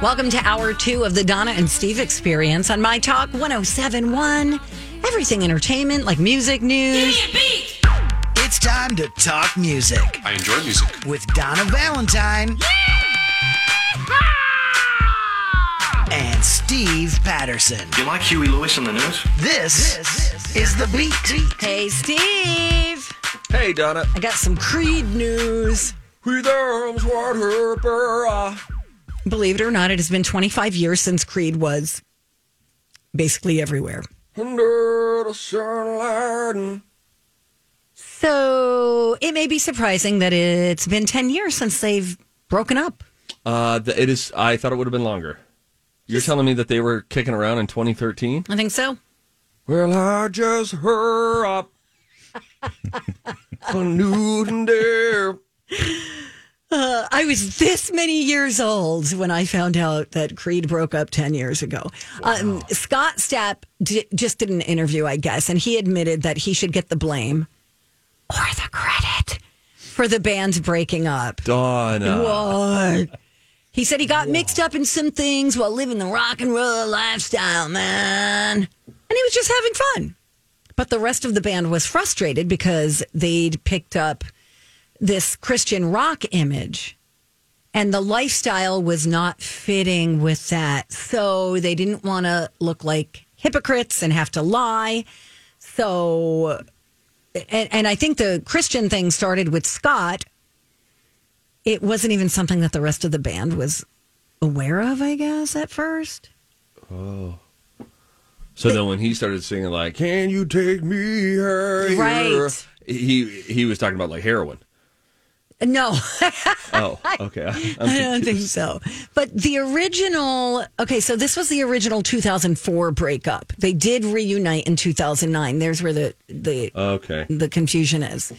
Hey, good morning. Welcome to hour two of the Donna and Steve experience on My Talk 1071. Everything entertainment, like music news. It's time to talk music I enjoy music. with Donna Valentine and Steve Patterson. You like Huey Lewis in the news? This, is the beat. Hey, Steve. Hey, Donna. I got some Creed news. With arms wide open. Believe it or not, it has been 25 years since Creed was basically everywhere. Under the sunlight. So it may be surprising that it's been 10 years since they've broken up. Uh, the, it is. I thought it would have been longer. You're telling me that they were kicking around in 2013? I think so. Well, I just heard up a new Newton there. I was this many years old when I found out that Creed broke up 10 years ago. Um, Scott Stapp d- just did an interview, I guess, and he admitted that he should get the blame or the credit for the band's breaking up. Donna. What? He said he got mixed up in some things while living the rock and roll lifestyle, man. And he was just having fun. But the rest of the band was frustrated because they'd picked up this Christian rock image and the lifestyle was not fitting with that. So they didn't want to look like hypocrites and have to lie. So, and, and I think the Christian thing started with Scott. It wasn't even something that the rest of the band was aware of, I guess, at first. Oh. So then when he started singing like, "Can you take me higher?" Right. He he was talking about like heroin. No, Oh, okay. I'm I don't think so. But the original, okay, so this was the original 2004 breakup. They did reunite in 2009. There's where the the Okay. the confusion is.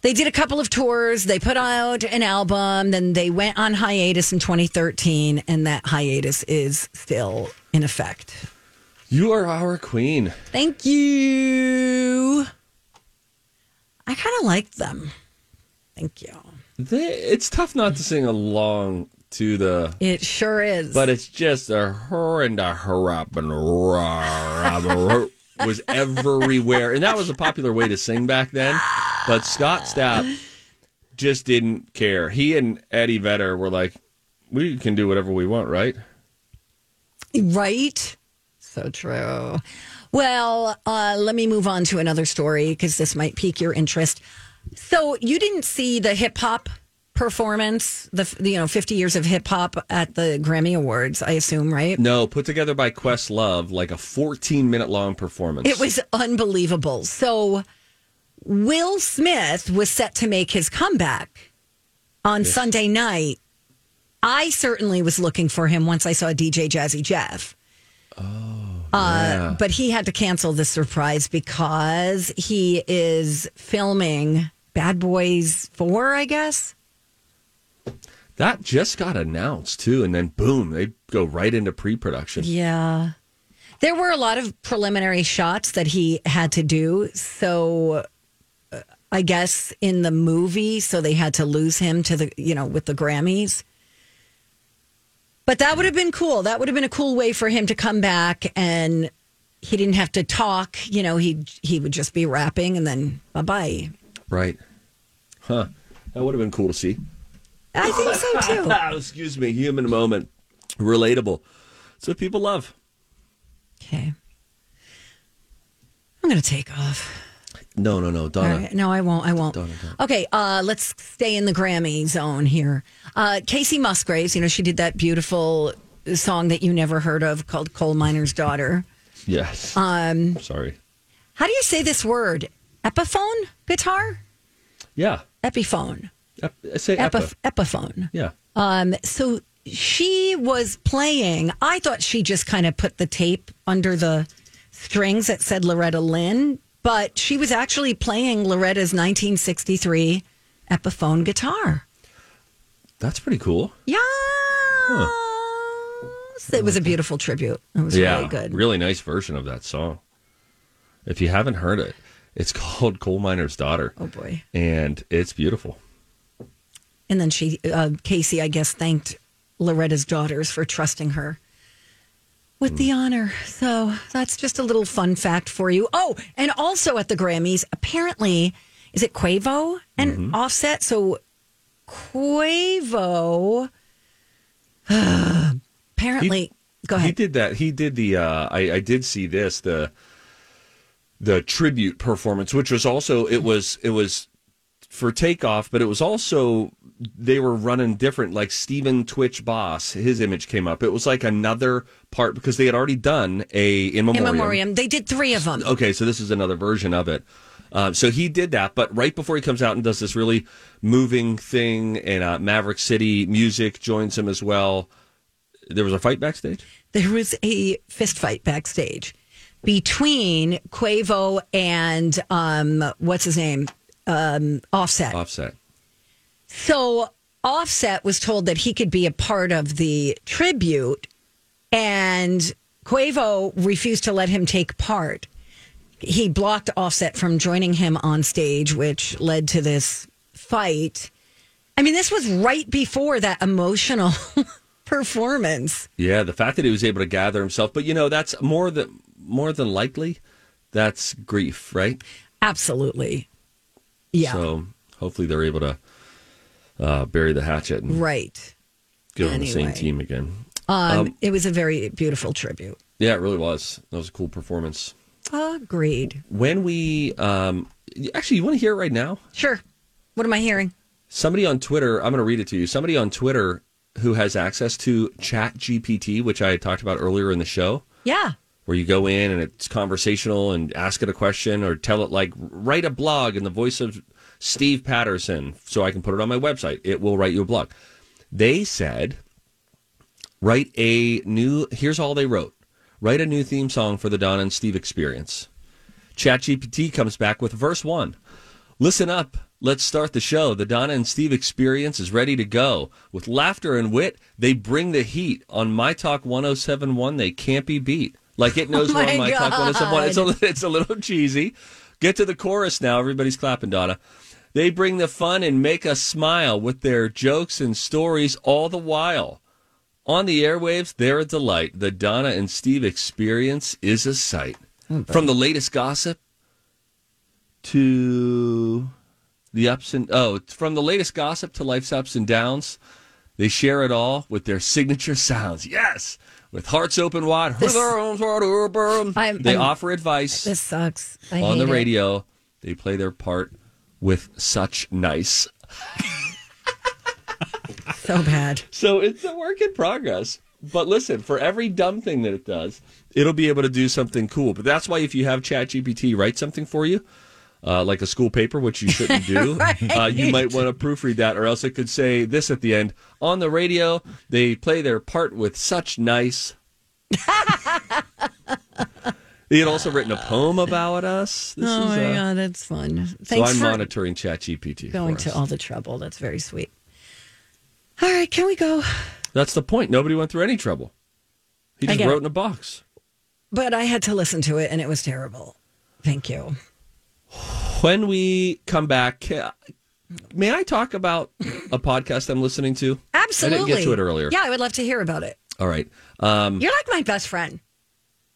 They did a couple of tours. They put out an album. Then they went on hiatus in 2013, and that hiatus is still in effect. You are our queen. Thank you. I kind of liked them. Thank you. They, it's tough not to sing along to the, It sure is. but it's just a her and a her up and rah, was everywhere, and that was a popular way to sing back then. But Scott Stapp just didn't care. He and Eddie Vedder were like, "We can do whatever we want, right?" Right? So true. Well, uh, let me move on to another story because this might pique your interest. So, you didn't see the hip hop performance, the you know, 50 years of hip hop at the Grammy Awards, I assume, right? No, put together by Questlove, like a 14 minute long performance. It was unbelievable. So, Will Smith was set to make his comeback on Sunday night. I certainly was looking for him once I saw DJ Jazzy Jeff. Uh, but he had to cancel the surprise because he is filming Bad Boys 4, I guess. that just got announced too, and then boom, they go right into pre-production. Yeah. There were a lot of preliminary shots that he had to do. So uh, I guess in the movie, so they had to lose him to the, you know, with the Grammys. But that would have been cool. That would have been a cool way for him to come back and he didn't have to talk. You know, he he would just be rapping and then bye bye. Right. Huh. That would have been cool to see. I think so too. Excuse me, human moment, relatable. It's what people love. Okay. I'm going to take off. No, no, no, Donna. Right. No, I won't. I won't. Donna, Donna. Okay, uh, let's stay in the Grammy zone here. Uh, Kacey Musgraves, you know, she did that beautiful song that you never heard of called Coal Miner's Daughter. Yes. Um. Sorry. How do you say this word? Epiphone guitar? Yeah. Epiphone. Ep- say epi. Epiph- Epiphone. Yeah. Um, so she was playing. I thought she just kind of put the tape under the strings that said Loretta Lynn, but she was actually playing Loretta's 1963 Epiphone guitar. That's pretty cool. Yeah. It was a beautiful tribute. It was yeah. really good. Really nice version of that song. If you haven't heard it, it's called Coal Miner's Daughter. Oh, boy. And it's beautiful. And then she, uh, Kacey, I guess, thanked Loretta's daughters for trusting her with the honor. So that's just a little fun fact for you. Oh, and also at the Grammys, apparently, is it Quavo and Offset? So Quavo, apparently, go ahead. He did that. He did the. Uh, I, I did see this the the tribute performance, which was also it was it was for takeoff, but it was also they were running different. Like Stephen Twitch Boss, his image came up. It was like another part because they had already done a in memoriam. In memoriam. they did three of them. Okay, so this is another version of it. Uh, so he did that, but right before he comes out and does this really moving thing, and uh, Maverick City music joins him as well. There was a fight backstage. there was a fist fight backstage between Quavo and um, what's his name, um, Offset. Offset. So Offset was told that he could be a part of the tribute, and Quavo refused to let him take part. He blocked Offset from joining him on stage, which led to this fight. I mean, this was right before that emotional performance. Yeah, the fact that he was able to gather himself, but you know that's more than more than likely. That's grief, right? Absolutely. Yeah. So hopefully they're able to uh, bury the hatchet and right. get on the same team again. Um, it was a very beautiful tribute. Yeah, it really was. That was a cool performance. Agreed. When we um, actually, you want to hear it right now? Sure. What am I hearing? Somebody on Twitter, I'm going to read it to you. Somebody on Twitter who has access to Chat GPT, which I had talked about earlier in the show, Yeah. Where you go in and it's conversational and ask it a question or tell it like write a blog in the voice of Steve Patterson so I can put it on my website. It will write you a blog. They said write a new here's all they wrote. Write a new theme song for the Don and Steve experience. ChatGPT comes back with verse 1. Listen up. Let's start the show. The Donna and Steve experience is ready to go. With laughter and wit, they bring the heat. On My Talk 1071, they can't be beat. Like it knows Oh we're my on My Talk God. 1071. It's a, it's a little cheesy. Get to the chorus now. Everybody's clapping, Donna. They bring the fun and make us smile with their jokes and stories all the while. On the airwaves, they're a delight. The Donna and Steve experience is a sight. Hmm, from the latest gossip to the ups and oh, from the latest gossip to life's ups and downs, they share it all with their signature sounds. Yes, with hearts open wide. This- I'm- they I'm- offer advice This sucks. I on the hate it. radio. They play their part with such nice. So bad. So it's a work in progress. But listen, for every dumb thing that it does, it'll be able to do something cool. But that's why if you have ChatGPT write something for you, uh, like a school paper, which you shouldn't do, uh, you might want to proofread that, or else it could say this at the end. On the radio, they play their part with such nice. he had also written a poem about us. This oh is, my uh, god, that's fun. So Thanks I'm for monitoring ChatGPT. going to all the trouble. That's very sweet. All right, can we go? That's the point. Nobody went through any trouble. He just wrote it. in a box. But I had to listen to it, and it was terrible. Thank you. When we come back, may I talk about a podcast I'm listening to? Absolutely. I didn't get to it earlier. Yeah, I would love to hear about it. All right. Um, You're like my best friend.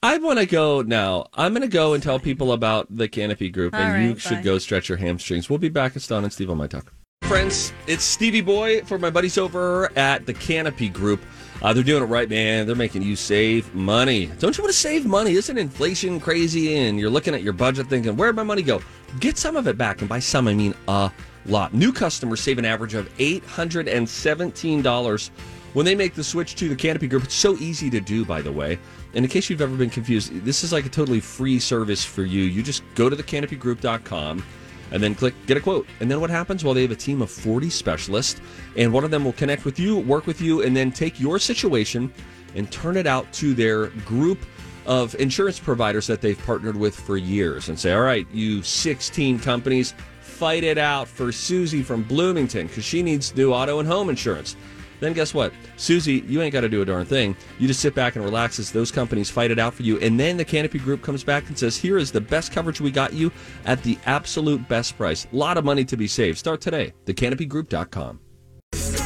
I want to go now. I'm going to go and tell people about the Canopy Group, All and you right, should bye. go stretch your hamstrings. We'll be back. It's Don and Steve on My Talk. Friends, it's Stevie Boy for my buddies over at the Canopy Group. Uh, they're doing it right, man. They're making you save money. Don't you want to save money? Isn't inflation crazy? And you're looking at your budget thinking, where'd my money go? Get some of it back. And by some, I mean a lot. New customers save an average of $817 when they make the switch to the Canopy Group. It's so easy to do, by the way. And in case you've ever been confused, this is like a totally free service for you. You just go to thecanopygroup.com and then click get a quote. And then what happens? Well, they have a team of 40 specialists, and one of them will connect with you, work with you, and then take your situation and turn it out to their group of insurance providers that they've partnered with for years and say, all right, you 16 companies, fight it out for Susie from Bloomington because she needs new auto and home insurance. Then guess what? Susie, you ain't got to do a darn thing. You just sit back and relax as those companies fight it out for you. And then the Canopy Group comes back and says, here is the best coverage we got you at the absolute best price. A lot of money to be saved. Start today. TheCanopyGroup.com.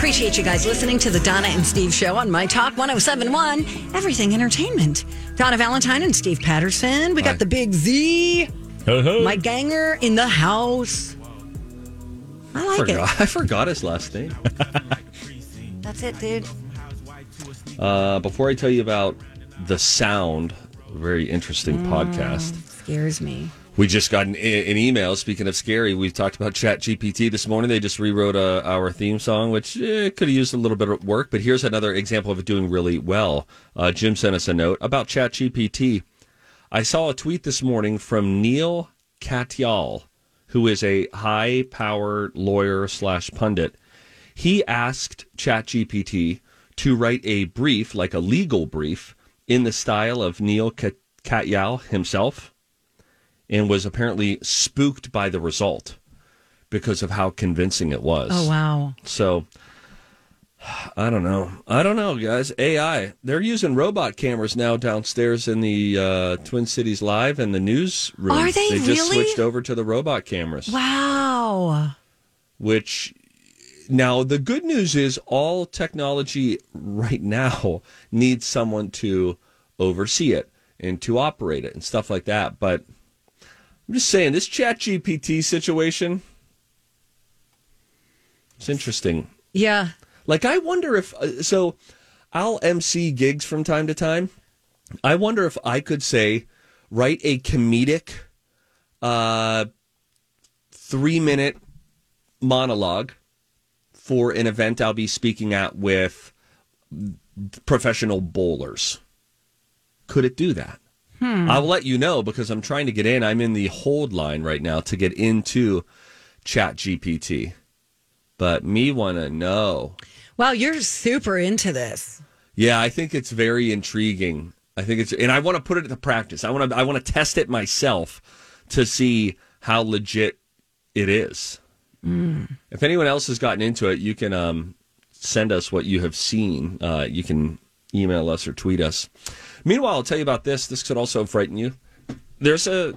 Appreciate you guys listening to the Donna and Steve show on My Talk 1071, Everything Entertainment. Donna Valentine and Steve Patterson. We got Hi. the big Z, Mike Ganger in the house. I like it. Forgot, I forgot his last name. That's it, dude. Uh, before I tell you about The Sound, a very interesting podcast. Scares me. We just got an, an email. Speaking of scary, we talked about Chat GPT this morning. They just rewrote uh, our theme song, which eh, could have used a little bit of work. But here's another example of it doing really well. Uh, Jim sent us a note about Chat GPT. I saw a tweet this morning from Neal Katyal, who is a high power lawyer slash pundit. He asked Chat GPT to write a brief, like a legal brief, in the style of Neal Kat- Katyal himself and was apparently spooked by the result because of how convincing it was. Oh, wow. So I don't know. I don't know, guys. AI. They're using robot cameras now downstairs in the uh, Twin Cities Live and the newsroom. Are they They just really? switched over to the robot cameras. Wow. Which now the good news is all technology right now needs someone to oversee it and to operate it and stuff like that. But I'm just saying this Chat GPT situation. It's interesting. Yeah. Like, I wonder if uh, so. I'll MC gigs from time to time. I wonder if I could say, write a comedic, uh, three minute monologue for an event I'll be speaking at with professional bowlers. Could it do that? I'll let you know because I'm trying to get in. I'm in the hold line right now to get into Chat GPT. But me want to know. Wow, you're super into this. Yeah, I think it's very intriguing. I think it's, and I want to put it to practice. I want to, I want to test it myself to see how legit it is. If anyone else has gotten into it, you can um, send us what you have seen. Uh, you can email us or tweet us. Meanwhile, I'll tell you about this. This could also frighten you. There's a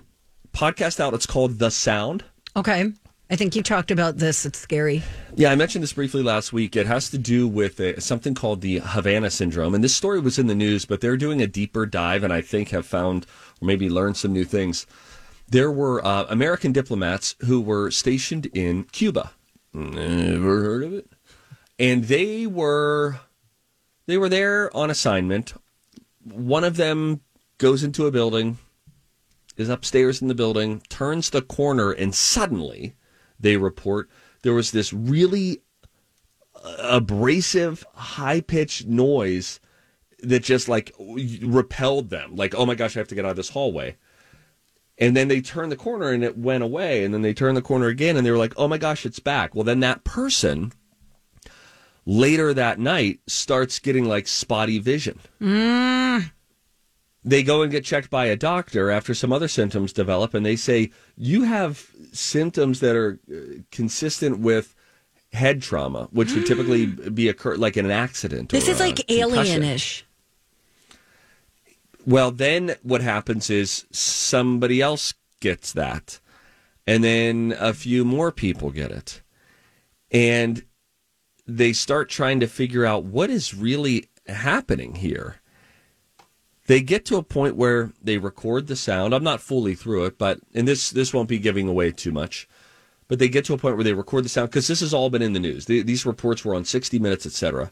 podcast out. It's called The Sound. Okay. I think you talked about this. It's scary. Yeah, I mentioned this briefly last week. It has to do with uh something called the Havana syndrome. And this story was in the news, but they're doing a deeper dive and I think have found or maybe learned some new things. There were uh, American diplomats who were stationed in Cuba. Never heard of it. And they were they were there on assignment. One of them goes into a building, is upstairs in the building, turns the corner, and suddenly they report there was this really abrasive, high pitched noise that just like repelled them. Like, oh my gosh, I have to get out of this hallway. And then they turned the corner and it went away. And then they turned the corner again and they were like, oh my gosh, it's back. Well, then that person later that night starts getting like spotty vision. They go and get checked by a doctor after some other symptoms develop, and they say, You have symptoms that are uh, consistent with head trauma, which would typically be occur like in an accident. This is like concussion. alienish. Well, then what happens is somebody else gets that, and then a few more people get it. And they start trying to figure out what is really happening here. They get to a point where they record the sound. I'm not fully through it, but and this this won't be giving away too much. but they get to a point where they record the sound because this has all been in the news. The, these reports were on 60 Minutes, etc.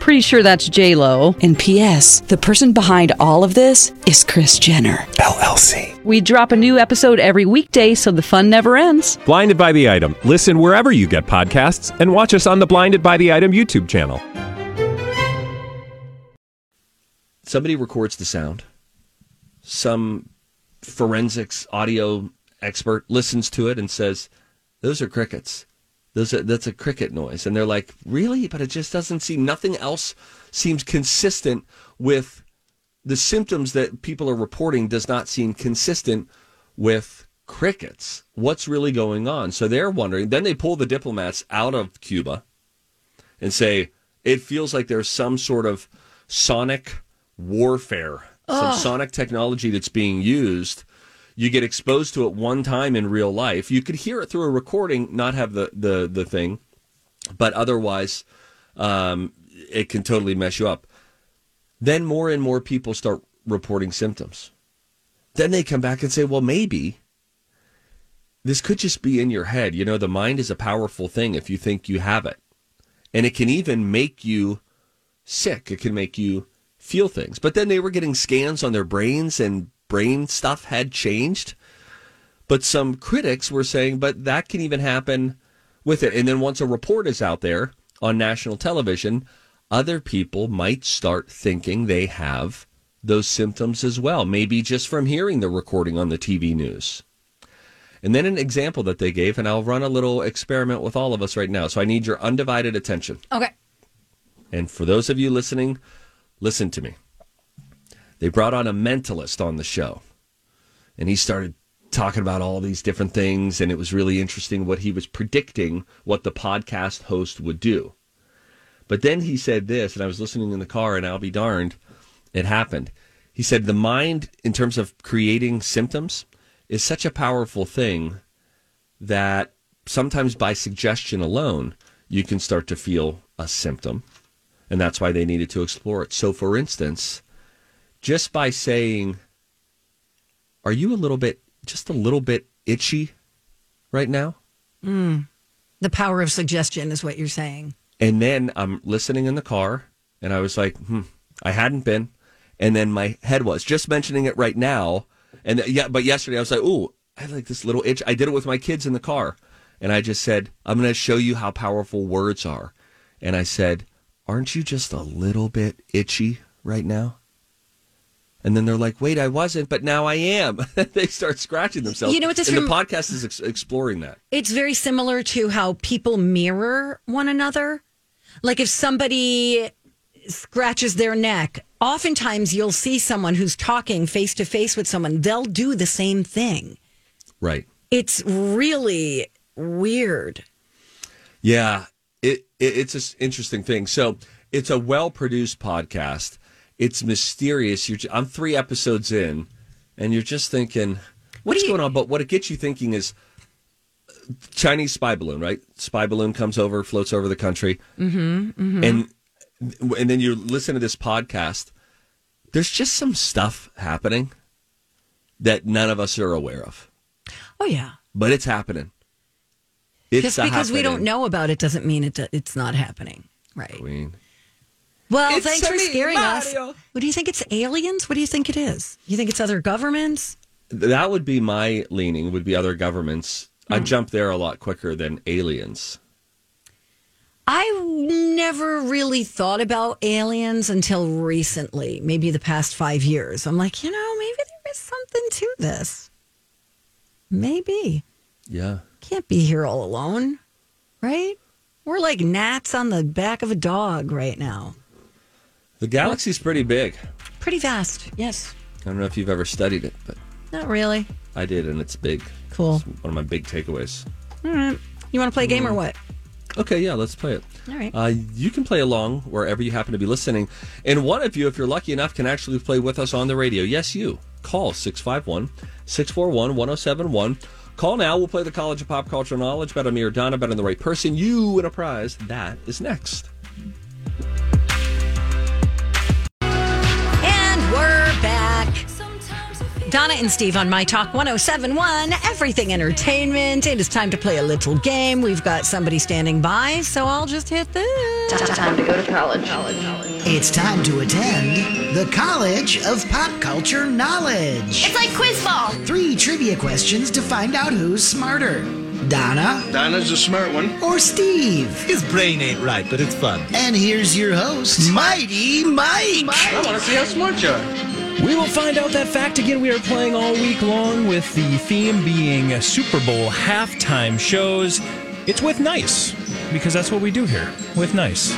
Pretty sure that's J Lo. And P.S. The person behind all of this is Kris Jenner LLC. We drop a new episode every weekday, so the fun never ends. Blinded by the item. Listen wherever you get podcasts, and watch us on the Blinded by the Item YouTube channel. Somebody records the sound. Some forensics audio expert listens to it and says, "Those are crickets." Those are, that's a cricket noise. And they're like, really? But it just doesn't seem, nothing else seems consistent with the symptoms that people are reporting does not seem consistent with crickets. What's really going on? So they're wondering. Then they pull the diplomats out of Cuba and say, it feels like there's some sort of sonic warfare, some sonic technology that's being used you get exposed to it one time in real life. You could hear it through a recording, not have the the the thing, but otherwise, um, it can totally mess you up. Then more and more people start reporting symptoms. Then they come back and say, well, maybe this could just be in your head. You know, the mind is a powerful thing if you think you have it. And it can even make you sick. It can make you feel things. But then they were getting scans on their brains and brain stuff had changed. But some critics were saying, but that can even happen with it. And then once a report is out there on national television, other people might start thinking they have those symptoms as well, maybe just from hearing the recording on the TV news. And then an example that they gave, and I'll run a little experiment with all of us right now. So I need your undivided attention. Okay. And for those of you listening, listen to me. They brought on a mentalist on the show, and he started talking about all these different things, and it was really interesting what he was predicting what the podcast host would do. But then he said this, and I was listening in the car, and I'll be darned, it happened. He said the mind, in terms of creating symptoms, is such a powerful thing that sometimes by suggestion alone, you can start to feel a symptom. And that's why they needed to explore it. So, for instance, just by saying, Are you a little bit, just a little bit itchy right now? The power of suggestion is what you're saying. And then I'm listening in the car, and I was like, hmm, I hadn't been. And then my head was just mentioning it right now. And yeah, but yesterday I was like, ooh, I have like this little itch. I did it with my kids in the car. And I just said, I'm going to show you how powerful words are. And I said, aren't you just a little bit itchy right now? And then they're like, wait, I wasn't, but now I am. they start scratching themselves. You know what this and the podcast is ex- exploring that. It's very similar to how people mirror one another. Like if somebody scratches their neck, oftentimes you'll see someone who's talking face to face with someone, they'll do the same thing. Right. It's really weird. Yeah, it, it it's an interesting thing. So it's a well produced podcast. It's mysterious. You're, I'm three episodes in, and you're just thinking, what's do you- going on? But what it gets you thinking is Chinese spy balloon, right? Spy balloon comes over, floats over the country, mm-hmm, and and then you listen to this podcast. There's just some stuff happening that none of us are aware of, Oh yeah. but it's happening. It's Just because we don't know about it doesn't mean it it's not happening. Right. Queen. Well, It's thanks for me, scaring us. What do you think it's aliens? What do you think it is? You think it's other governments? That would be my leaning. Would be other governments. Hmm. I'd jump there a lot quicker than aliens. I never really thought about aliens until recently, maybe the past five years. I'm like, you know, maybe there is something to this. Maybe. Yeah. Can't be here all alone, right? We're like gnats on the back of a dog right now. The galaxy's pretty big. Pretty vast. Yes. I don't know if you've ever studied it, but Not really. I did, and it's big. Cool. It's one of my big takeaways. All right. You want to play a game or what? Okay, yeah, let's play it. All right. Uh, you can play along wherever you happen to be listening. And one of you, if you're lucky enough, can actually play with us on the radio. Yes, you. Call 651 641 1071. Call now. We'll play the College of Pop Culture Knowledge. Bet on me or Donna. Bet on the right person. You win a prize. That is next. Donna and Steve on My Talk 1071, Everything Entertainment. It is time to play a little game. We've got somebody standing by, so I'll just hit this. Time to go to college. It's time to attend the College of Pop Culture Knowledge. It's like quiz ball. Three trivia questions to find out who's smarter Donna Donna's a smart one. or Steve. His brain ain't right, but it's fun. And here's your host, Mighty Mike. I want to see how smart you are. We will find out that fact again. We are playing all week long with the theme being Super Bowl halftime shows. It's with nice because that's what we do here with nice.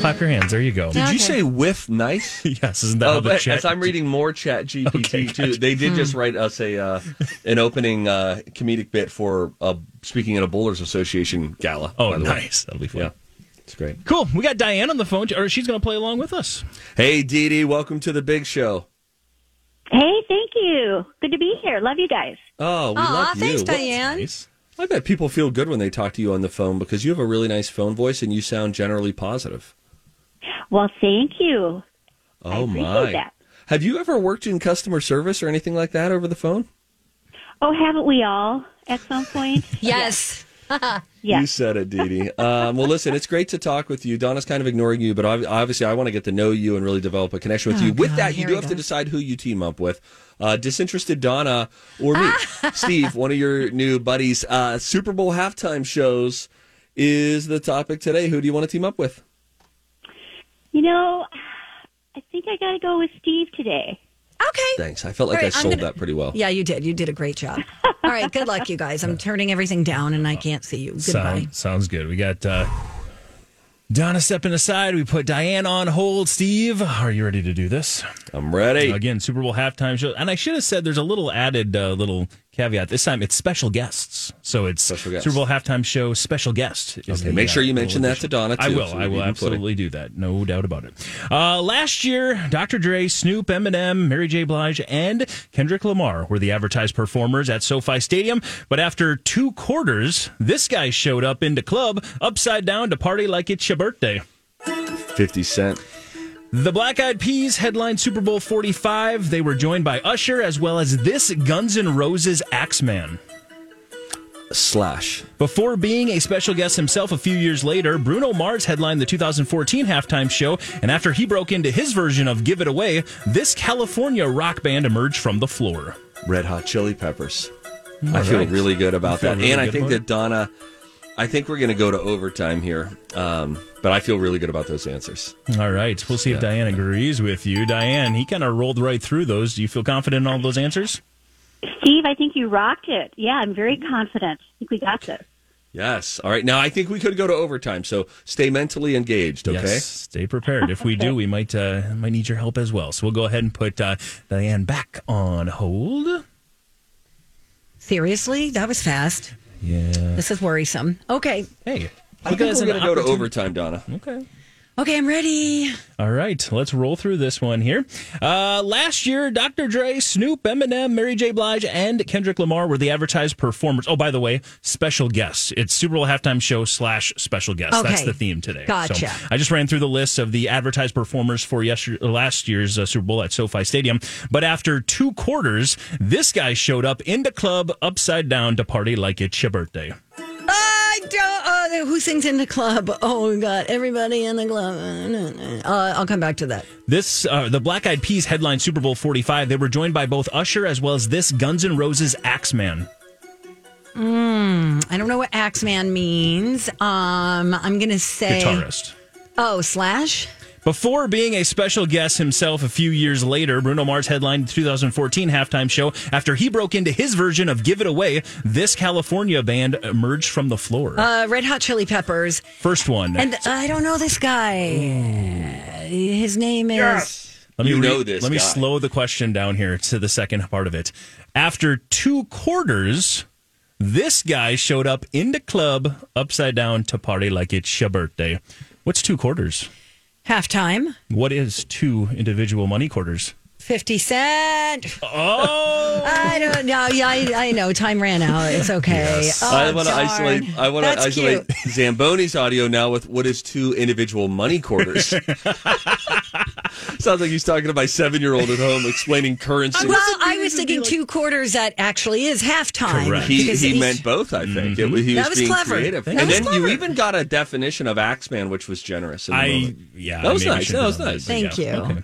Clap your hands. There you go. Did you say with nice? yes, isn't that Oh, how the but chat? as I'm reading more Chat GPT Okay, too, gotcha. they did just write us a uh, an opening uh, comedic bit for uh, speaking at a Bowlers Association gala. Oh, by the way. nice. That'll be fun. Yeah, it's great. Cool. We got Diane on the phone, or she's going to play along with us. Hey, Dee Dee, welcome to the big show. Hey, thank you. Good to be here. Love you guys. Oh, we Aw, love you. thanks, Well, Diane. Nice. I bet people feel good when they talk to you on the phone because you have a really nice phone voice and you sound generally positive. Well, thank you. Oh appreciate my! that. Have you ever worked in customer service or anything like that over the phone? Oh, haven't we all at some point? Yes. Yeah. You said it, Dee Dee. Um, well, listen, it's great to talk with you. Donna's kind of ignoring you, but obviously, I want to get to know you and really develop a connection with Oh, you. With God, that, you do have go. to decide who you team up with. Uh, disinterested Donna or me, Steve, one of your new buddies. Uh, Super Bowl halftime shows is the topic today. Who do you want to team up with? You know, I think I got to go with Steve today. Okay. Thanks. I felt like All right, I sold gonna- that pretty well. Yeah, you did. You did a great job. All right. Good luck, you guys. I'm turning everything down and I can't see you. Goodbye. Sound, sounds good. We got uh, Donna stepping aside. We put Diane on hold. Steve, are you ready to do this? I'm ready. Again, Super Bowl halftime show. And I should have said there's a little added uh, little caveat. This time it's special guests. So it's Special guests. Super Bowl halftime show special guest. Okay, the, make sure you little mention that to Donna, I will. so I will absolutely do that. No doubt about it. Uh, last year, Dr. Dre, Snoop, Eminem, Mary J. Blige, and Kendrick Lamar were the advertised performers at SoFi Stadium. But after two quarters, this guy showed up into club upside down to party like it's your birthday. 50 Cent. The Black Eyed Peas headlined Super Bowl 45. They were joined by Usher as well as this Guns N' Roses Axeman. Slash. Before being a special guest himself a few years later, Bruno Mars headlined the 2014 halftime show, and after he broke into his version of Give It Away, this California rock band emerged from the floor. Red Hot Chili Peppers. Hmm. I All feel really good about that. really and I think that Donna, I think we're going to go to overtime here. Um, but I feel really good about those answers. All right, we'll see if Diane agrees with you. Diane, he kind of rolled right through those. Do you feel confident in all those answers? Steve, I think you rocked it. Yeah, I'm very confident. I think we got this. Yes. All right. Now I think we could go to overtime. So stay mentally engaged. Okay. Yes, stay prepared. If we do, we might uh, might need your help as well. So we'll go ahead and put uh, Diane back on hold. Seriously? That was fast. Yeah. This is worrisome. Okay. Hey, I look think we're going to go to overtime, Donna. Okay. Okay, I'm ready. All right, let's roll through this one here. Uh, last year, Dr. Dre, Snoop, Eminem, Mary J. Blige, and Kendrick Lamar were the advertised performers. Oh, by the way, special guests. It's Super Bowl halftime show slash special guests. That's the theme today. Gotcha. So I just ran through the list of the advertised performers for yesterday, last year's uh, Super Bowl at SoFi Stadium. But after two quarters, this guy showed up in the club upside down to party like it's your birthday. Uh, who sings in the club? Oh God! Everybody in the club. Uh, I'll come back to that. This, uh, the Black Eyed Peas headline Super Bowl 45. They were joined by both Usher as well as this Guns N' Roses Axeman. Mm, I don't know what Axeman means. Um, I'm gonna say Guitarist. Oh, Slash. Before being a special guest himself a few years later, Bruno Mars headlined the 2014 halftime show after he broke into his version of Give It Away. This California band emerged from the floor. Uh, Red Hot Chili Peppers. First one. And I don't know this guy. His name is. Let me You know read- this Let me slow the question down here to the second part of it. After two quarters, this guy showed up in the club upside down to party like it's your birthday. What's two quarters? Halftime. What is two individual money quarters? 50 Cent. Oh. I don't know. Yeah, I, I know. Time ran out. It's okay. Oh, I want to darn. isolate. I want to That's isolate cute. Zamboni's audio now with what is two individual money quarters. Sounds like he's talking to my seven-year-old at home explaining currency. Well, I was thinking two quarters that actually is halftime. Correct. He, because he meant both, I think. Mhm. It was, he That was, was being clever. creative. That and was then clever. you even got a definition of Axeman, which was generous. In the I- moment. yeah, That was nice. That was nice. Thank Yeah, you. okay.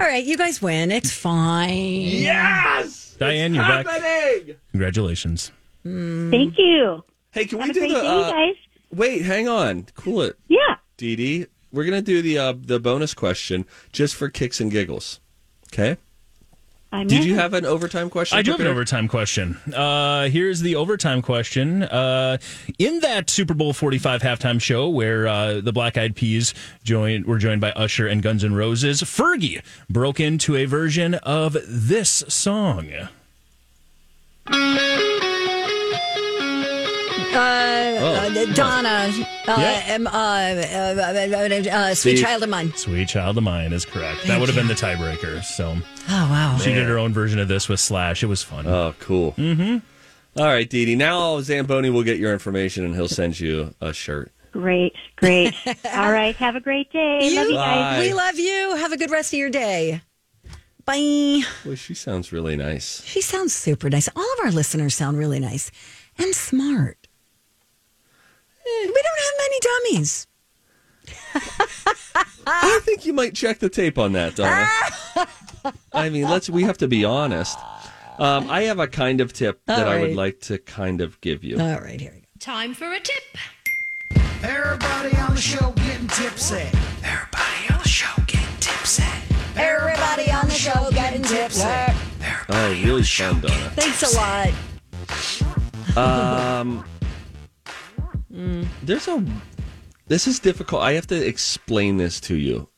All right, you guys win. It's fine. Yes! Diane, you're back. Happening! Congratulations. Thank you. Hey, can we Have a do great the... day, uh, guys. Wait, hang on. Cool it. Yeah. Dee Dee. We're going to do the uh, the bonus question just for kicks and giggles. Okay? I'm Did in. you have an overtime question? I do have an overtime question. Uh, here's the overtime question. Uh, in that Super Bowl 45 halftime show where uh, the Black Eyed Peas joined, were joined by Usher and Guns N' Roses, Fergie broke into a version of this song. Uh, uh, Donna, uh, Yeah. um, uh, uh, uh, uh, Sweet See- Child of Mine. Sweet Child of Mine is correct. that would have been the tiebreaker. So Oh, wow. she did her own version of this with Slash. It was fun. Oh, cool. Mm-hmm. All right, Dee Dee. Now Zamboni will get your information and he'll send you a shirt. Great, great. All right. Have a great day. Love you guys. Bye. We love you. Have a good rest of your day. Bye. Well, she sounds really nice. She sounds super nice. All of our listeners sound really nice and smart. We don't have many dummies. I think you might check the tape on that, Donna. I mean, let's. We have to be honest. Um, I have a kind of tip that All I would right. like to kind of give you. All right, here we go. Time for a tip. Everybody on the show getting tipsy. Everybody on the show getting tipsy. Everybody on the show getting tipsy. Oh, really fun, Donna. Thanks a lot. Um, there's a. This is difficult. I have to explain this to you,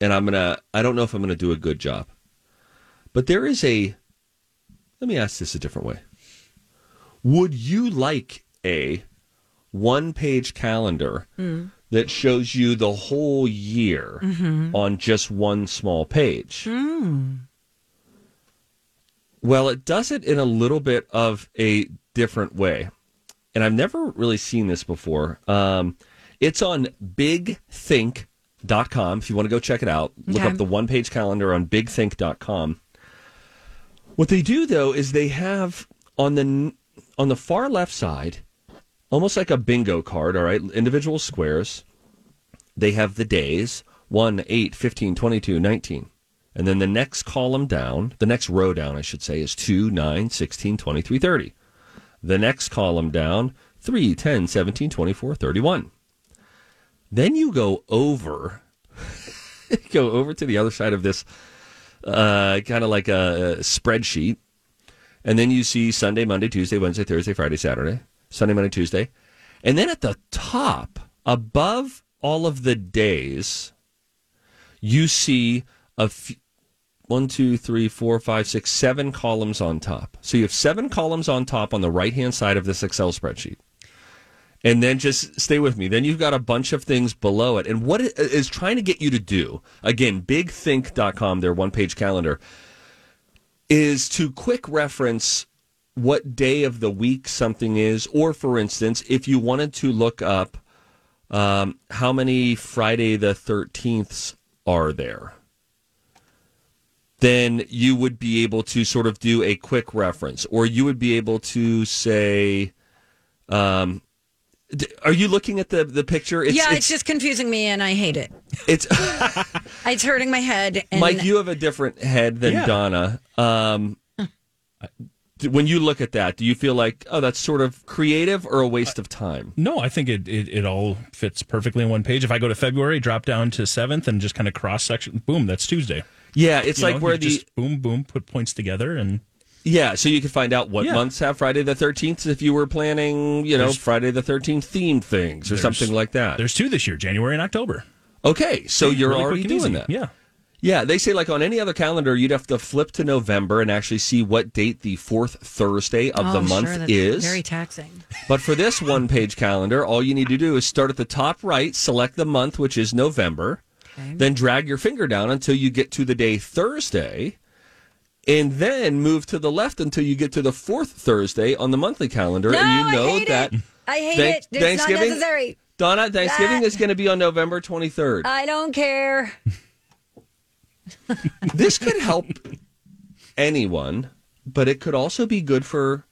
and I'm gonna. I don't know if I'm gonna do a good job, but there is a. Let me ask this a different way. Would you like a one-page calendar hmm. that shows you the whole year mm-hmm. on just one small page? Hmm. Well, it does it in a little bit of a different way. And I've never really seen this before. Um, it's on bigthink.com. If you want to go check it out, look Okay. up the one page calendar on bigthink.com. What they do though is they have on the on the far left side almost like a bingo card, all right, individual squares. They have the days 1, 8, 15, 22, 19. And then the next column down, the next row down, I should say, is 2, 9, 16, 23, 30. The next column down, 3, 10, 17, 24, 31. Then you go over, go over to the other side of this, uh, kind of like a spreadsheet. And then you see Sunday, Monday, Tuesday, Wednesday, Thursday, Friday, Saturday, Sunday, Monday, Tuesday. And then at the top, above all of the days, you see a f- one, two, three, four, five, six, seven columns on top. So you have seven columns on top on the right hand side of this Excel spreadsheet. And then just stay with me. Then you've got a bunch of things below it. And what it is trying to get you to do, again, bigthink.com, their one page calendar, is to quick reference what day of the week something is. Or, for instance, if you wanted to look up um, how many Friday the 13ths are there, then you would be able to sort of do a quick reference. Or you would be able to say, um, d- are you looking at the, the picture? yeah, it's, just confusing me, and I hate it. it's It's hurting my head. And Mike, you have a different head than Yeah. Donna. Um, D- When you look at that, do you feel like, oh, that's sort of creative or a waste of time? No, I think it, it, it all fits perfectly in one page. If I go to February, drop down to seventh, and just kind of cross section, boom, that's Tuesday. Yeah, it's You like know, where you the just boom boom put points together and yeah, so you can find out what Yeah. months have Friday the Thirteenth if you were planning, you know, There's- Friday the Thirteenth themed things or something like that. There's two this year, January and October. Okay, so Yeah, you're really already doing easy. that. Yeah. Yeah, they say like on any other calendar, you'd have to flip to November and actually see what date the fourth Thursday of the Oh, month sure, that's is. very taxing. But for this one page calendar, all you need to do is start at the top right, select the month, which is November, then drag your finger down until you get to the day Thursday, and then move to the left until you get to the fourth Thursday on the monthly calendar. No, and you I know hate that it. I hate Thank- it. It's not Thanksgiving- necessary. Donna, Thanksgiving Ah. is going to be on November 23rd. I don't care. this could help anyone, but it could also be good for.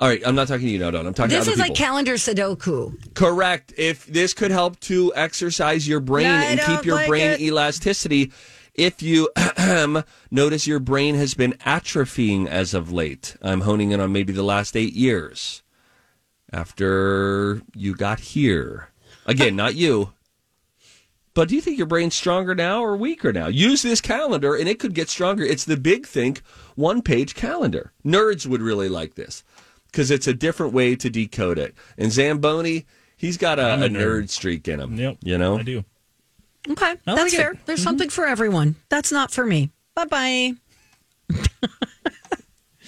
All right, I'm not talking to you now, Don. I'm talking to you. This to is other like calendar Sudoku. Correct. If this could help to exercise your brain and keep your like brain it. elasticity, if you notice your brain has been atrophying as of late, I'm honing in on maybe the last eight years after you got here. Again, not you. But do you think your brain's stronger now or weaker now? Use this calendar and it could get stronger. It's the Big Think one page calendar. Nerds would really like this because it's a different way to decode it. And Zamboni, he's got a, I'm a a nerd. nerd. streak in him. Yep, You know? I do. Okay, I that's like it. fair. There's mm-hmm. something for everyone. That's not for me. Bye bye.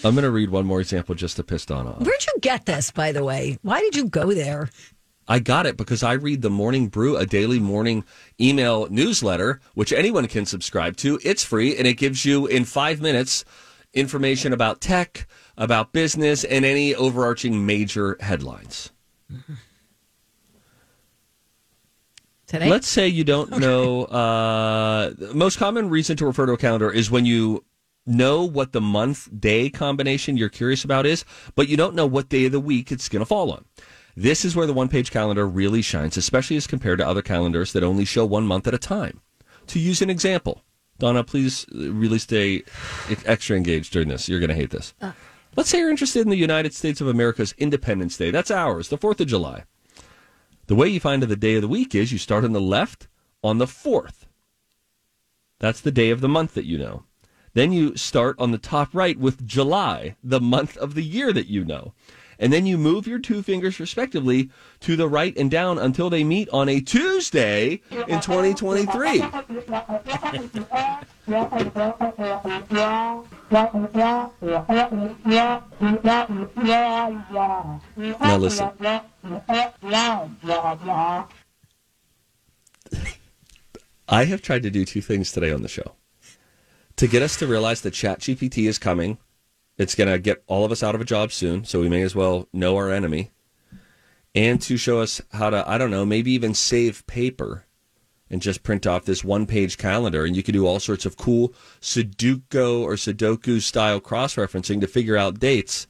I'm going to read one more example just to piss Donna off. Where'd you get this, by the way? Why did you go there? I got it because I read the Morning Brew, a daily morning email newsletter, which anyone can subscribe to. It's free and it gives you in five minutes information about tech, about business, and any overarching major headlines. Today? Let's say you don't know. Uh, the most common reason to refer to a calendar is when you know what the month day combination you're curious about is, but you don't know what day of the week it's going to fall on. This is where the one page calendar really shines, especially as compared to other calendars that only show one month at a time. To use an example, Donna, please uh, really stay extra engaged during this. You're going to hate this. Let's say you're interested in the United States of America's Independence Day. That's ours, the 4th of July. The way you find the day of the week is you start on the left on the 4th. That's the day of the month that you know. Then you start on the top right with July, the month of the year that you know. And then you move your two fingers respectively to the right and down until they meet on a Tuesday in 2023. Now listen. I have tried to do two things today on the show. To get us to realize that ChatGPT is coming, it's going to get all of us out of a job soon, so we may as well know our enemy. And to show us how to, I don't know, maybe even save paper and just print off this one page calendar. And you can do all sorts of cool Sudoku or Sudoku style cross referencing to figure out dates.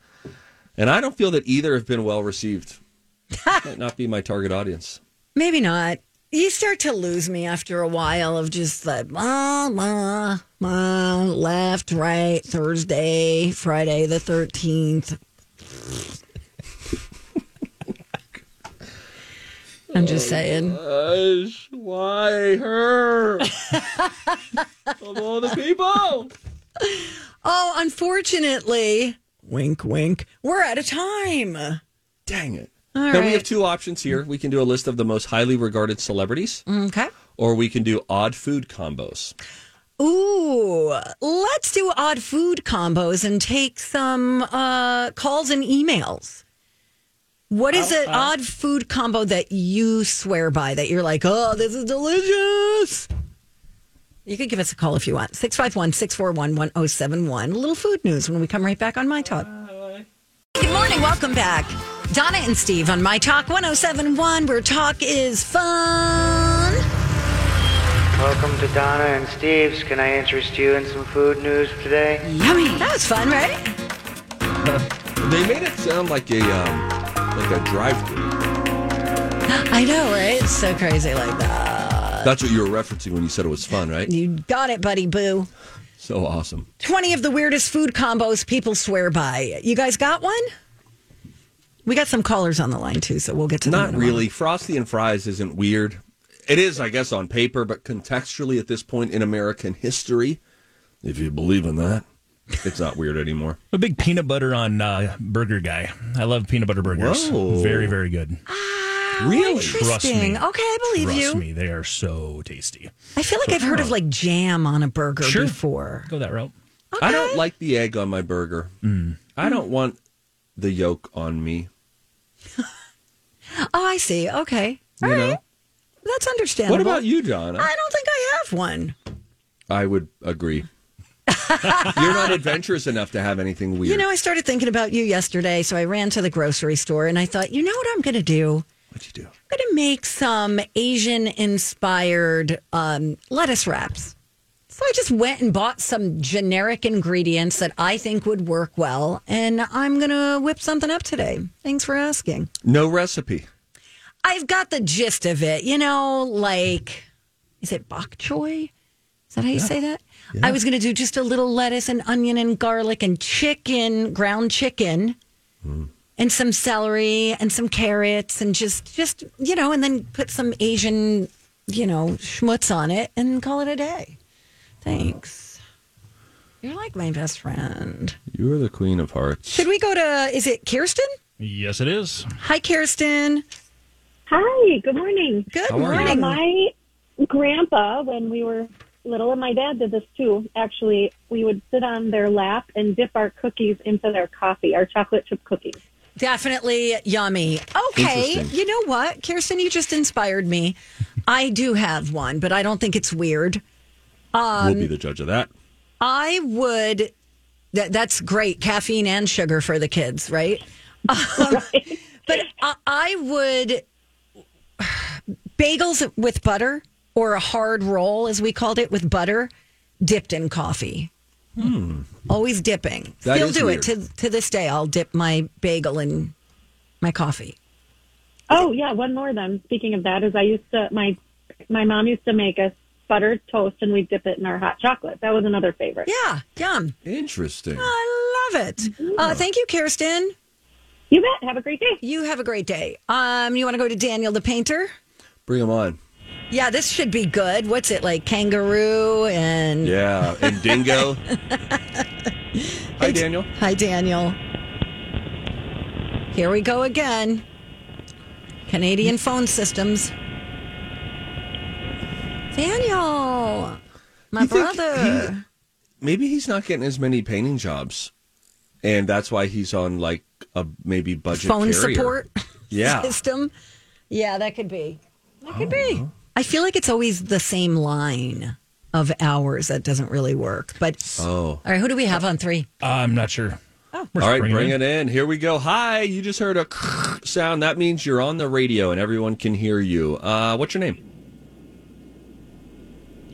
And I don't feel that either have been well received. Might not be my target audience. Maybe not. You start to lose me after a while of just like, blah, blah, blah, left, right, Thursday, Friday the 13th. I'm just saying. Oh gosh, why her? of all the people. Oh, unfortunately, wink, wink, we're out of time. Dang it. All now we have two options here. We can do a list of the most highly regarded celebrities, Okay. or we can do odd food combos. Ooh, let's do odd food combos and take some uh, calls and emails. What is an odd food combo that you swear by that you're like, oh, this is delicious? You could give us a call if you want. 651 641 1071. A little food news when we come right back on My Talk. Good morning. Welcome back. Donna and Steve on My Talk 1071, where talk is fun. Welcome to Donna and Steve's. Can I interest you in some food news today? Yummy. That was fun, right? They made it sound like a um, like a drive-through. I know, right? It's so crazy like that. That's what you were referencing when you said it was fun, right? You got it, buddy boo. So awesome. 20 of the weirdest food combos people swear by. You guys got one? We got some callers on the line too, so we'll get to them Not in a really. Frosty and fries isn't weird. It is, I guess, on paper, but contextually at this point in American history, if you believe in that, it's not weird anymore. I'm a big peanut butter on uh, burger guy. I love peanut butter burgers. Whoa. Very, very good. Really? Trust me. Interesting. Okay, I believe Trust you. me, they are so tasty. I feel like I've heard of like jam on a burger Sure. before. Go that route. I don't like the egg on my burger. I don't want the yolk on me. Oh, I see. Okay. You All know? right. That's understandable. What about you, Donna? I don't think I have one. I would agree. You're not adventurous enough to have anything weird. You know, I started thinking about you yesterday, so I ran to the grocery store and I thought, you know what I'm going to do? What'd you do? I'm going to make some Asian inspired um, lettuce wraps. So I just went and bought some generic ingredients that I think would work well, and I'm going to whip something up today. Thanks for asking. No recipe. I've got the gist of it. You know, like, is it bok choy? Is that how you say that? I was going to do just a little lettuce and onion and garlic and chicken, ground chicken, hmm. and some celery and some carrots and just, just you know, and then put some Asian, you know, schmutz on it and call it a day. Thanks. You're like my best friend. You are the queen of hearts. Should we go to? Is it Kirsten? Yes, it is. Hi, Kirsten. Hi, good morning. Good How morning. My grandpa, when we were little, and my dad did this too, actually, we would sit on their lap and dip our cookies into their coffee, our chocolate chip cookies. Definitely yummy. Okay. You know what, Kirsten, you just inspired me. I do have one, but I don't think it's weird. Um, we'll be the judge of that. I would. That, that's great. Caffeine and sugar for the kids, right? Um, But I, I would bagels with butter or a hard roll, as we called it, with butter dipped in coffee. Always dipping. Hmm. That Still do weird. it to to this day. I'll dip my bagel in my coffee. Oh yeah, one more then. Speaking of that, is I used to my my mom used to make us buttered toast and we dip it in our hot chocolate. That was another favorite. Yeah, yum. Interesting. I love it. Uh, thank you, Kirsten. You bet. Have a great day. You have a great day. Um, you want to go to Daniel the painter? Bring him on. Yeah, this should be good. What's it like? Kangaroo and Yeah. And dingo. Hi, Daniel. Hi, Daniel. Here we go again. Canadian phone systems. Daniel, my You brother. he- maybe he's not getting as many painting jobs, and that's why he's on like a maybe budget phone carrier. support Yeah. system. Yeah, that could be. That could be. I feel like it's always the same line of hours that doesn't really work. But Oh. all right, who do we have on three? I'm not sure. Oh. All right, bring it it in. Here we go. Hi, you just heard a sound. That means you're on the radio and everyone can hear you. Uh, what's your name?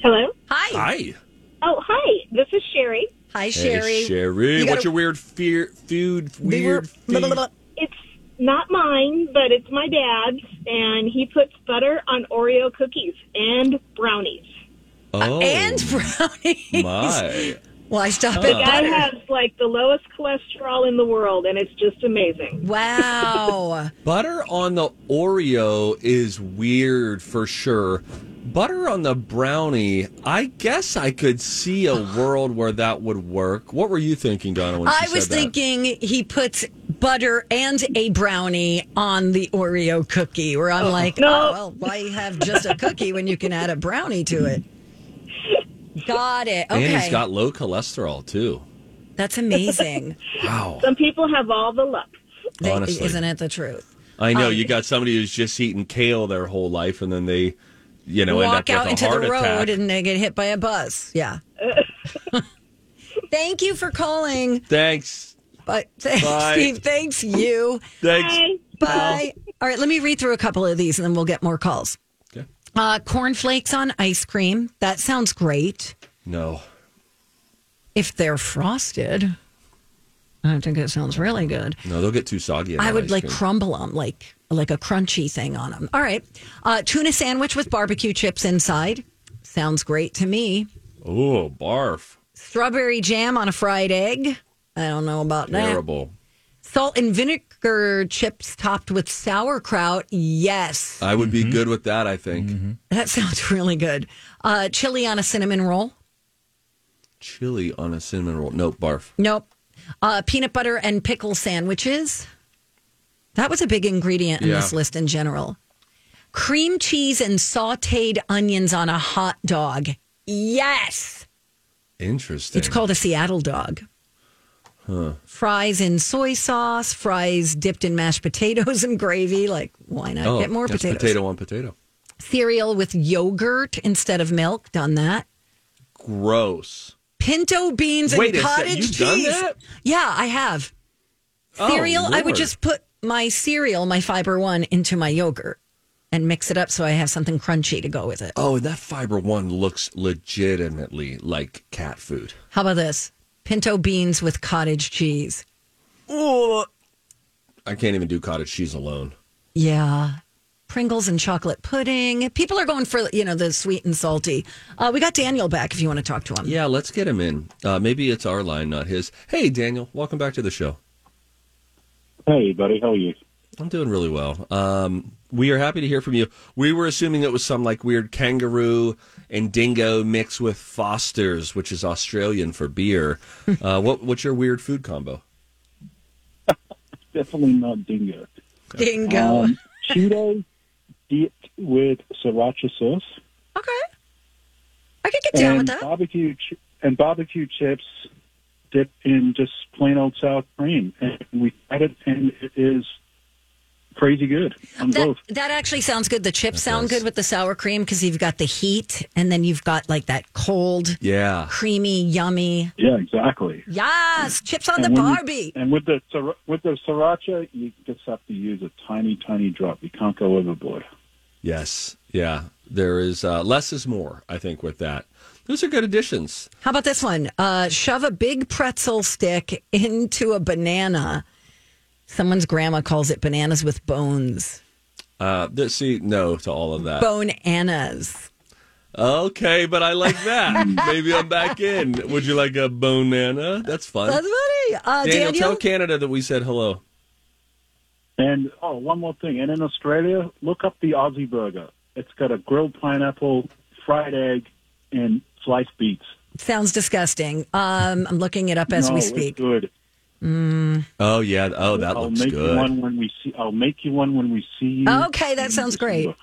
Hello. Hi. Hi. Oh, hi. This is Sherry. Hi, Sherry. Hey, Sherry. You What's gotta- your weird fear, food? Weird. Blah, blah, blah. It's not mine, but it's my dad's, and he puts butter on Oreo cookies and brownies. Oh, uh, and brownies. my. Well, I stop The at guy has like the lowest cholesterol in the world, and it's just amazing. Wow. Butter on the Oreo is weird for sure. Butter on the brownie, I guess I could see a world where that would work. What were you thinking, Donna? When she I was said that? thinking he puts butter and a brownie on the Oreo cookie, where I'm like, No. oh, well, why have just a cookie when you can add a brownie to it? Got it. And he's got low cholesterol too. That's amazing. Wow. Some people have all the luck. They- Honestly. Isn't it the truth? I know Um, you got somebody who's just eaten kale their whole life, and then they, you know, end Walk up out with a into heart the road attack. and they get hit by a bus. Yeah. Thank you for calling. Thanks. But thanks, Bye. Steve. Thanks you. Thanks. Bye. All right, let me read through a couple of these and then we'll get more calls. Okay. Uh, cornflakes on ice cream. That sounds great. No. If they're frosted, I think it sounds really good. No, they'll get too soggy. I would ice like cream. crumble them, like like a crunchy thing on them. All right, uh, tuna sandwich with barbecue chips inside. Sounds great to me. Oh, barf. Strawberry jam on a fried egg. I don't know about that. Terrible. Salt and vinegar chips topped with sauerkraut. Yes. I would be good with that, I think. That sounds really good. Uh, chili on a cinnamon roll. Chili on a cinnamon roll. Nope, barf. Nope. Uh, peanut butter and pickle sandwiches. That was a big ingredient in Yeah. this list in general. Cream cheese and sauteed onions on a hot dog. Yes. Interesting. It's called a Seattle dog. Huh. Fries in soy sauce, fries dipped in mashed potatoes and gravy. Like, why not Oh, get more potatoes? potato on potato. Cereal with yogurt instead of milk. Done that. Gross. Pinto beans and Wait a sec, cottage cheese. Yeah, I have. Oh, Cereal, I would just put my cereal, my fiber one, into my yogurt and mix it up so I have something crunchy to go with it. Oh, that fiber one looks legitimately like cat food. How about this? Pinto beans with cottage cheese. Oh, I can't even do cottage cheese alone. Yeah. Pringles and chocolate pudding. People are going for, you know, the sweet and salty. Uh, we got Daniel back if you want to talk to him. Yeah, let's get him in. Uh, maybe it's our line, not his. Hey, Daniel, welcome back to the show. Hey, buddy, how are you? I'm doing really well. Um, we are happy to hear from you. We were assuming it was some like weird kangaroo and dingo mix with Foster's, which is Australian for beer. uh, what what's your weird food combo? Definitely not dingo. Dingo. Um, Cheetos dipped with sriracha sauce. Okay. I could get down and with that. Barbecue ch- and barbecue chips dipped in just plain old sour cream, and we had it, and it is crazy good on That, both. that actually sounds good. The chips sound good with the sour cream because you've got the heat and then you've got like that cold, Yeah. creamy, yummy. Yeah, exactly. Yes, chips on And the when you- Barbie. and with the sri- with the sriracha, you just have to use a tiny, tiny drop. You can't go overboard. Yes. Yeah. There is uh, less is more, I think, with that. Those are good additions. How about this one? Uh, shove a big pretzel stick into a banana. Someone's grandma calls it bananas with bones. Uh, th- see, no to all of that. Bone annas. Okay, but I like that. Maybe I'm back in. Would you like a bone banana? That's fun. That's funny. Uh, Daniel, Daniel, tell Canada that we said hello. And oh, one more thing. And in Australia, look up the Aussie burger. It's got a grilled pineapple, fried egg, and sliced beets. sounds disgusting. Um, I'm looking it up as no, we it's speak. good. Mm. Oh yeah. Oh, that I'll looks make you good. one when we see. I'll make you one when we see you. Okay, that sounds great.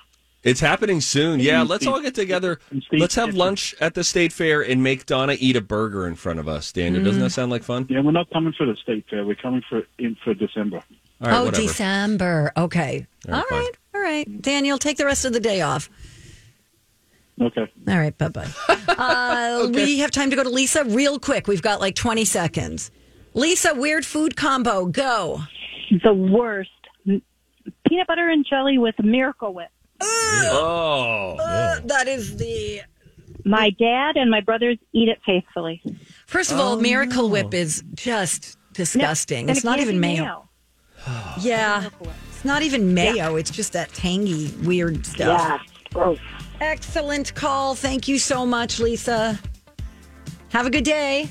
It's happening soon. Yeah, let's all get together. Let's have lunch at the state fair and make Donna eat a burger in front of us. Daniel, doesn't Mm. that sound like fun? Yeah, we're not coming for the state fair. We're coming for in for December. All right, oh, whatever. December. Okay. All All right, right. All right. Daniel, take the rest of the day off. Okay. All right. Bye bye. uh, We have time to go to Lisa real quick. We've got like 20 seconds. Lisa, weird food combo. Go. The worst. Peanut butter and jelly with Miracle Whip. Oh. Uh, that is the. My dad and my brothers eat it faithfully. First of all, Miracle Whip is just disgusting. No, it's and not even be mayo. Yeah. It's not even mayo. It's just that tangy, weird stuff. Yeah. Gross. Excellent call. Thank you so much, Lisa. Have a good day.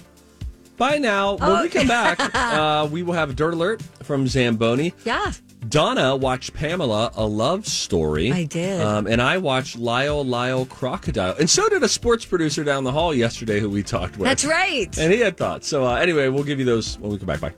Bye now. When we come back, uh, we will have a dirt alert from Zamboni. Yeah. Donna watched Pamela, a love story. I did. Um, and I watched Lyle, Lyle, Crocodile. And so did a sports producer down the hall yesterday who we talked with. That's right. And he had thoughts. So, uh, anyway, we'll give you those when we come back. Bye.